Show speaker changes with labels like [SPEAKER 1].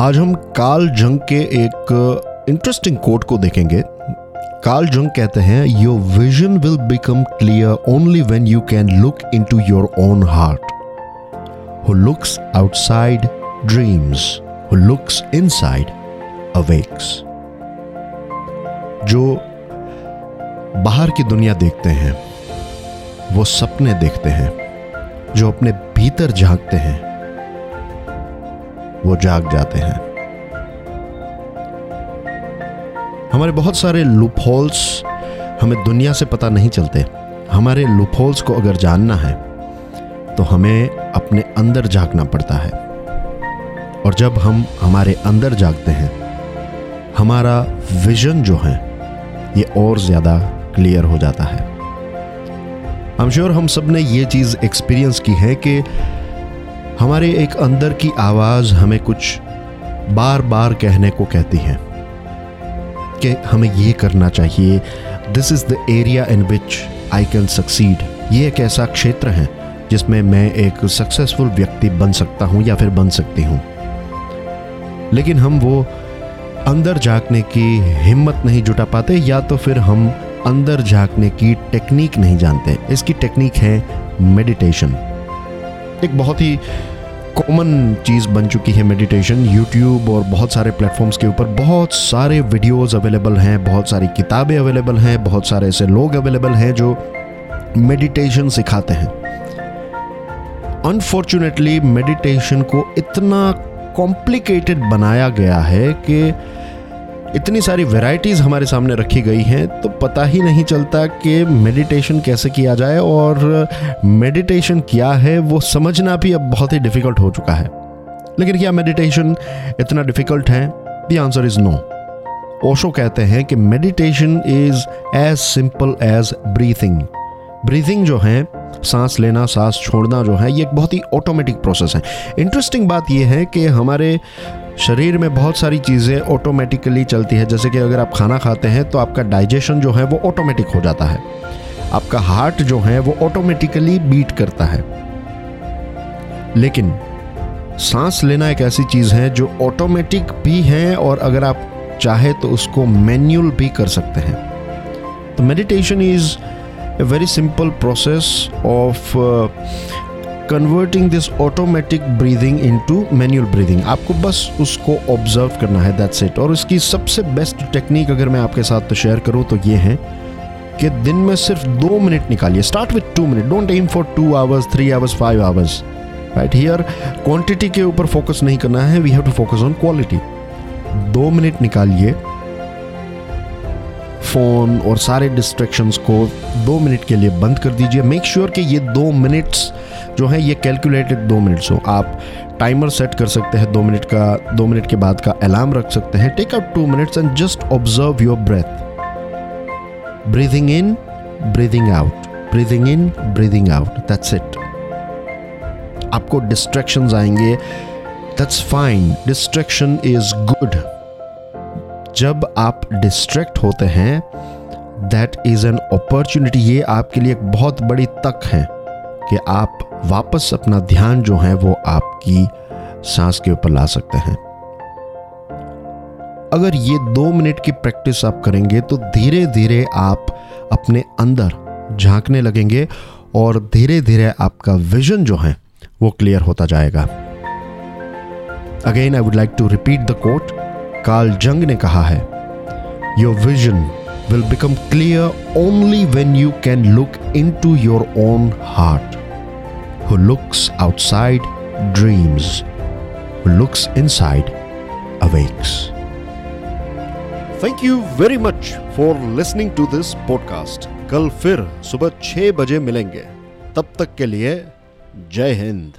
[SPEAKER 1] आज हम काल जंग के एक इंटरेस्टिंग कोट को देखेंगे। काल जंग कहते हैं your vision will become clear only when you can look into your own heart who looks outside dreams who looks inside awakes जो बाहर की दुनिया देखते हैं, वो सपने देखते हैं, जो अपने भीतर झांकते हैं वो जाग जाते हैं। हमारे बहुत सारे लूप होल्स हमें दुनिया से पता नहीं चलते। हमारे लूप होल्स को अगर जानना है तो हमें अपने अंदर जागना पड़ता है। और जब हम हमारे अंदर जागते हैं, हमारा विजन जो है, ये और ज़्यादा क्लियर हो जाता है। हम श्योर हम सबने ये चीज़ एक्सपीरियंस की है कि हमारे एक अंदर की आवाज़ हमें कुछ बार बार कहने को कहती है कि हमें ये करना चाहिए this is the area in which I can succeed ये एक ऐसा क्षेत्र है जिसमें मैं एक सक्सेसफुल व्यक्ति बन सकता हूँ या फिर बन सकती हूँ। लेकिन हम वो अंदर झांकने की हिम्मत नहीं जुटा पाते या तो फिर हम अंदर झांकने की टेक्निक नहीं जानते। इसकी टेक्निक है मेडिटेशन। एक बहुत ही कॉमन चीज़ बन चुकी है मेडिटेशन यूट्यूब और बहुत सारे प्लेटफॉर्म्स के ऊपर। बहुत सारे वीडियोस अवेलेबल हैं, बहुत सारी किताबें अवेलेबल हैं, बहुत सारे ऐसे लोग अवेलेबल हैं जो मेडिटेशन सिखाते हैं। अनफॉर्चुनेटली मेडिटेशन को इतना कॉम्प्लिकेटेड बनाया गया है कि इतनी सारी वैरायटीज़ हमारे सामने रखी गई हैं तो पता ही नहीं चलता कि मेडिटेशन कैसे किया जाए और मेडिटेशन क्या है, वो समझना भी अब बहुत ही डिफ़िकल्ट हो चुका है। लेकिन क्या मेडिटेशन इतना डिफ़िकल्ट है? The answer is no Osho कहते हैं कि meditation is as simple as breathing breathing जो है सांस लेना, सांस छोड़ना जो है, ये एक बहुत ही ऑटोमेटिक प्रोसेस है। इंटरेस्टिंग बात यह है कि हमारे शरीर में बहुत सारी चीज़ें ऑटोमेटिकली चलती है। जैसे कि अगर आप खाना खाते हैं तो आपका डाइजेशन जो है, वो ऑटोमेटिक हो जाता है। आपका हार्ट जो है, वो ऑटोमेटिकली बीट करता है। लेकिन सांस लेना एक ऐसी चीज़ है जो ऑटोमेटिक भी है और अगर आप चाहे तो उसको मैन्यूल भी कर सकते हैं। तो meditation is a very simple process of converting this automatic breathing into manual breathing आपको बस उसको ऑब्ज़र्व करना है दैट्स इट और इसकी सबसे बेस्ट टेक्निक अगर मैं आपके साथ तो शेयर करूँ तो ये है कि दिन में सिर्फ़ दो मिनट निकालिए। Start with two minute don't aim for two hours three hours five hours right here quantity के ऊपर फोकस नहीं करना है we have to focus on quality दो मिनट निकालिए फ़ोन और सारे डिस्ट्रैक्शंस को दो मिनट के लिए बंद कर दीजिए। मेक श्योर कि ये दो मिनट्स जो है, ये कैलकुलेटेड दो मिनट्स हो। आप टाइमर सेट कर सकते हैं दो मिनट का, दो मिनट के बाद का अलार्म रख सकते हैं। Take out two minutes and just observe your breath breathing in breathing out breathing in breathing out that's it आपको डिस्ट्रैक्शंस आएँगे। That's fine distraction is good जब आप डिस्ट्रैक्ट होते हैं दैट इज़ एन अपॉर्चुनिटी ये आपके लिए एक बहुत बड़ी तक है कि आप वापस अपना ध्यान जो है वो आपकी सांस के ऊपर ला सकते हैं। अगर ये दो मिनट की प्रैक्टिस आप करेंगे तो धीरे धीरे आप अपने अंदर झांकने लगेंगे और धीरे धीरे आपका विजन जो है वो क्लियर होता जाएगा। Again I would like to repeat the quote Carl Jung ने कहा है your vision will become clear only when you can look into your own heart who looks outside dreams who looks inside awakes thank you very much for listening to this podcast कल फिर सुबह छह बजे मिलेंगे। तब तक के लिए जय हिंद।